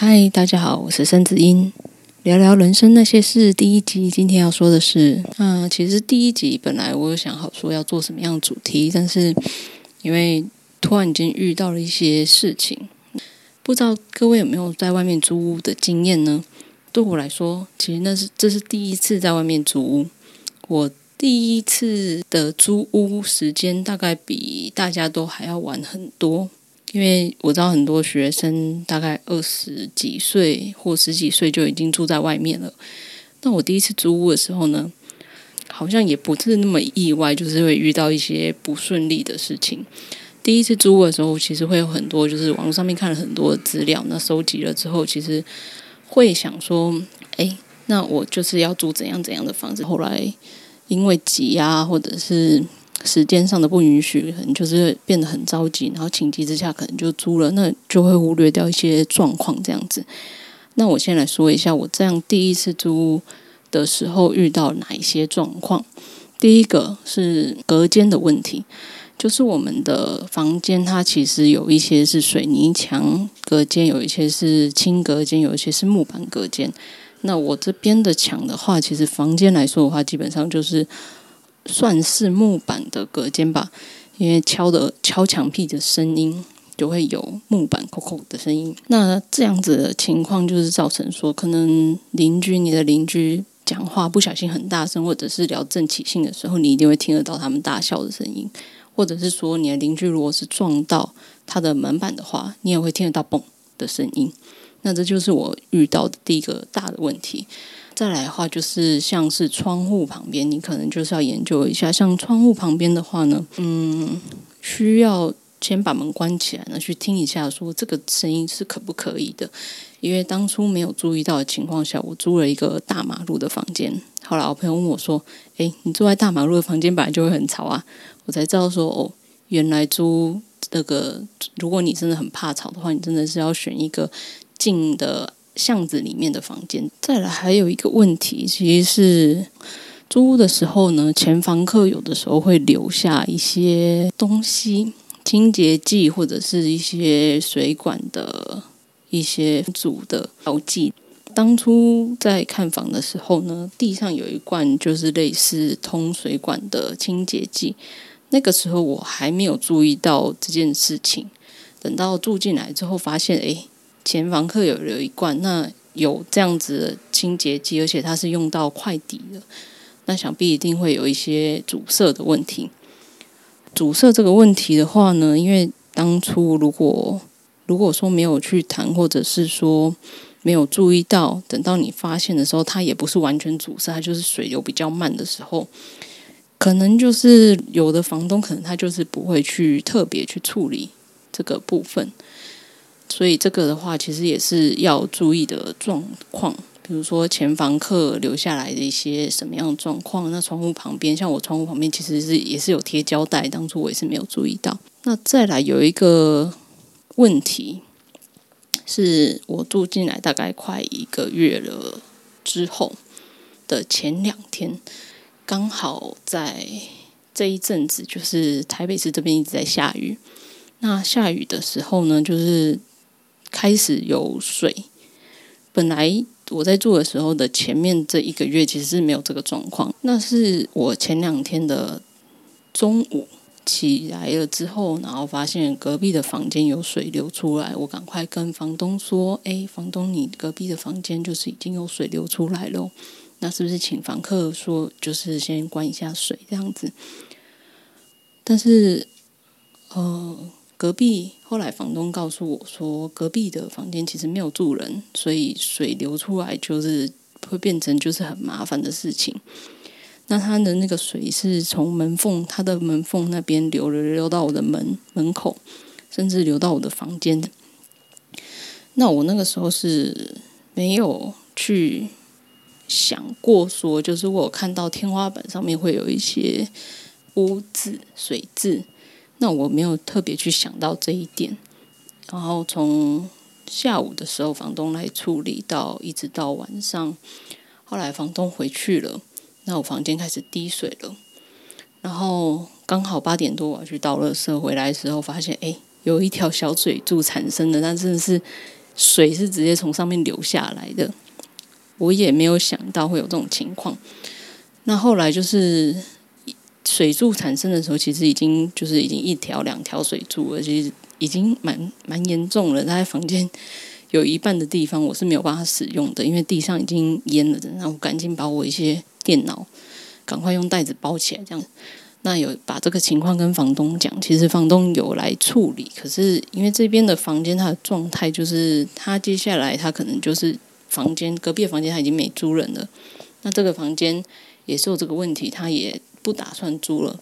嗨，大家好，我是森子英，聊聊人生那些事。第一集今天要说的是，嗯、其实第一集本来我有想好说要做什么样的主题，但是因为突然间遇到了一些事情，不知道各位有没有在外面租屋的经验呢？对我来说，其实那是这是第一次在外面租屋。我第一次的租屋时间大概比大家都还要晚很多。因为我知道很多学生大概二十几岁或十几岁就已经住在外面了。那我第一次租屋的时候呢，好像也不是那么意外，就是会遇到一些不顺利的事情。第一次租屋的时候，其实会有很多，就是网络上面看了很多资料，那收集了之后，其实会想说，哎，那我就是要租怎样怎样的房子。后来因为急啊，或者是时间上的不允许，可能就是变得很着急，然后情急之下可能就租了，那就会忽略掉一些状况这样子。那我先来说一下，我这样第一次租的时候遇到哪一些状况。第一个是隔间的问题，就是我们的房间它其实有一些是水泥墙隔间，有一些是轻隔间，有一些是木板隔间。那我这边的墙的话，其实房间来说的话，基本上就是。算是木板的隔间吧，因为敲的敲墙壁的声音就会有木板扣扣的声音。那这样子的情况就是造成说，可能邻居你的邻居讲话不小心很大声，或者是聊正起兴的时候，你一定会听得到他们大笑的声音，或者是说你的邻居如果是撞到他的门板的话，你也会听得到嘣的声音。那这就是我遇到的第一个大的问题。再来的话，就是像是窗户旁边，你可能就是要研究一下。像窗户旁边的话呢，嗯，需要先把门关起来呢，去听一下，说这个声音是可不可以的。因为当初没有注意到的情况下，我租了一个大马路的房间。后来我朋友问我说：“诶，你住在大马路的房间，本来就会很吵啊。”我才知道说，哦，原来租那个，如果你真的很怕吵的话，你真的是要选一个静的。巷子里面的房间，再来还有一个问题，其实是租屋的时候呢，前房客有的时候会留下一些东西，清洁剂或者是一些水管的一些组的标记。当初在看房的时候呢，地上有一罐就是类似通水管的清洁剂，那个时候我还没有注意到这件事情，等到住进来之后发现，哎。前房客有留一罐，那有这样子的清洁剂，而且它是用到快底的，那想必一定会有一些阻塞的问题。阻塞这个问题的话呢，因为当初如果如果说没有去谈，或者是说没有注意到，等到你发现的时候，它也不是完全阻塞，它就是水流比较慢的时候，可能就是有的房东可能他就是不会去特别去处理这个部分。所以这个的话，其实也是要注意的状况。比如说前房客留下来的一些什么样的状况。那窗户旁边，像我窗户旁边，其实是也是有贴胶带，当初我也是没有注意到。那再来有一个问题，是我住进来大概快一个月了之后的前两天，刚好在这一阵子，就是台北市这边一直在下雨。那下雨的时候呢，就是。开始有水，本来我在住的时候的前面这一个月其实是没有这个状况。那是我前两天的中午起来了之后，然后发现隔壁的房间有水流出来，我赶快跟房东说：“哎，房东，你隔壁的房间就是已经有水流出来了，那是不是请房客说就是先关一下水这样子？”但是，呃。隔壁后来房东告诉我说，隔壁的房间其实没有住人，所以水流出来就是会变成就是很麻烦的事情。那他的那个水是从门缝，他的门缝那边流了流到我的门门口，甚至流到我的房间。那我那个时候是没有去想过说，就是我看到天花板上面会有一些污渍、水渍。那我没有特别去想到这一点，然后从下午的时候房东来处理到一直到晚上，后来房东回去了，那我房间开始滴水了，然后刚好八点多我要去倒垃圾，回来的时候发现，哎，有一条小水柱产生的，那真的是水是直接从上面流下来的。我也没有想到会有这种情况。那后来就是水柱产生的时候，其实已经就是已经一条两条水柱了，其实已经蛮蛮严重了。他在房间有一半的地方我是没有办法使用的，因为地上已经淹了的。然后我赶紧把我一些电脑赶快用袋子包起来，这样。那有把这个情况跟房东讲，其实房东有来处理，可是因为这边的房间它的状态就是，他接下来他可能就是房间隔壁的房间他已经没租人了，那这个房间也是有这个问题，他也不打算租了，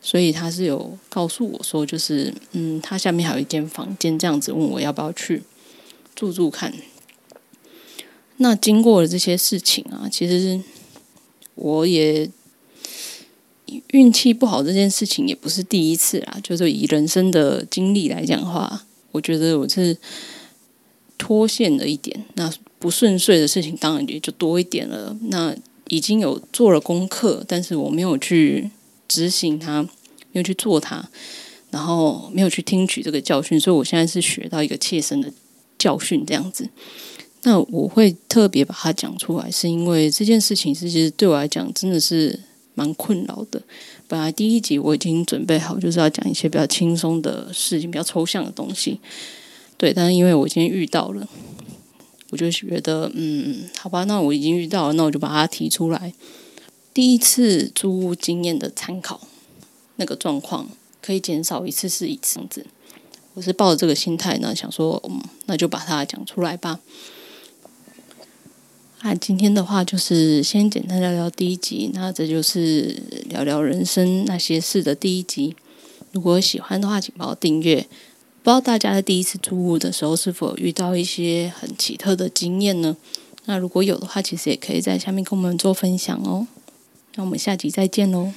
所以他是有告诉我说，就是嗯，他下面还有一间房间，这样子问我要不要去住住看。那经过了这些事情啊，其实我也。运气不好这件事情也不是第一次啦，就是以人生的经历来讲的话，我觉得我是脱线了一点，那不顺遂的事情当然也就多一点了。那已经有做了功课，但是我没有去执行它，没有去做它，然后没有去听取这个教训，所以我现在是学到一个切身的教训这样子。那我会特别把它讲出来，是因为这件事情其实对我来讲真的是。蛮困扰的。本来第一集我已经准备好，就是要讲一些比较轻松的事情，比较抽象的东西。对，但是因为我今天遇到了，我就觉得，嗯，好吧，那我已经遇到了，那我就把它提出来。第一次租屋经验的参考，那个状况可以减少一次是一次子。我是抱着这个心态呢，想说，嗯，那就把它讲出来吧。那今天的话就是先简单聊聊第一集，那这就是聊聊人生那些事的第一集。如果喜欢的话，请帮我订阅。不知道大家在第一次租屋的时候是否遇到一些很奇特的经验呢？那如果有的话，其实也可以在下面跟我们做分享哦。那我们下集再见喽。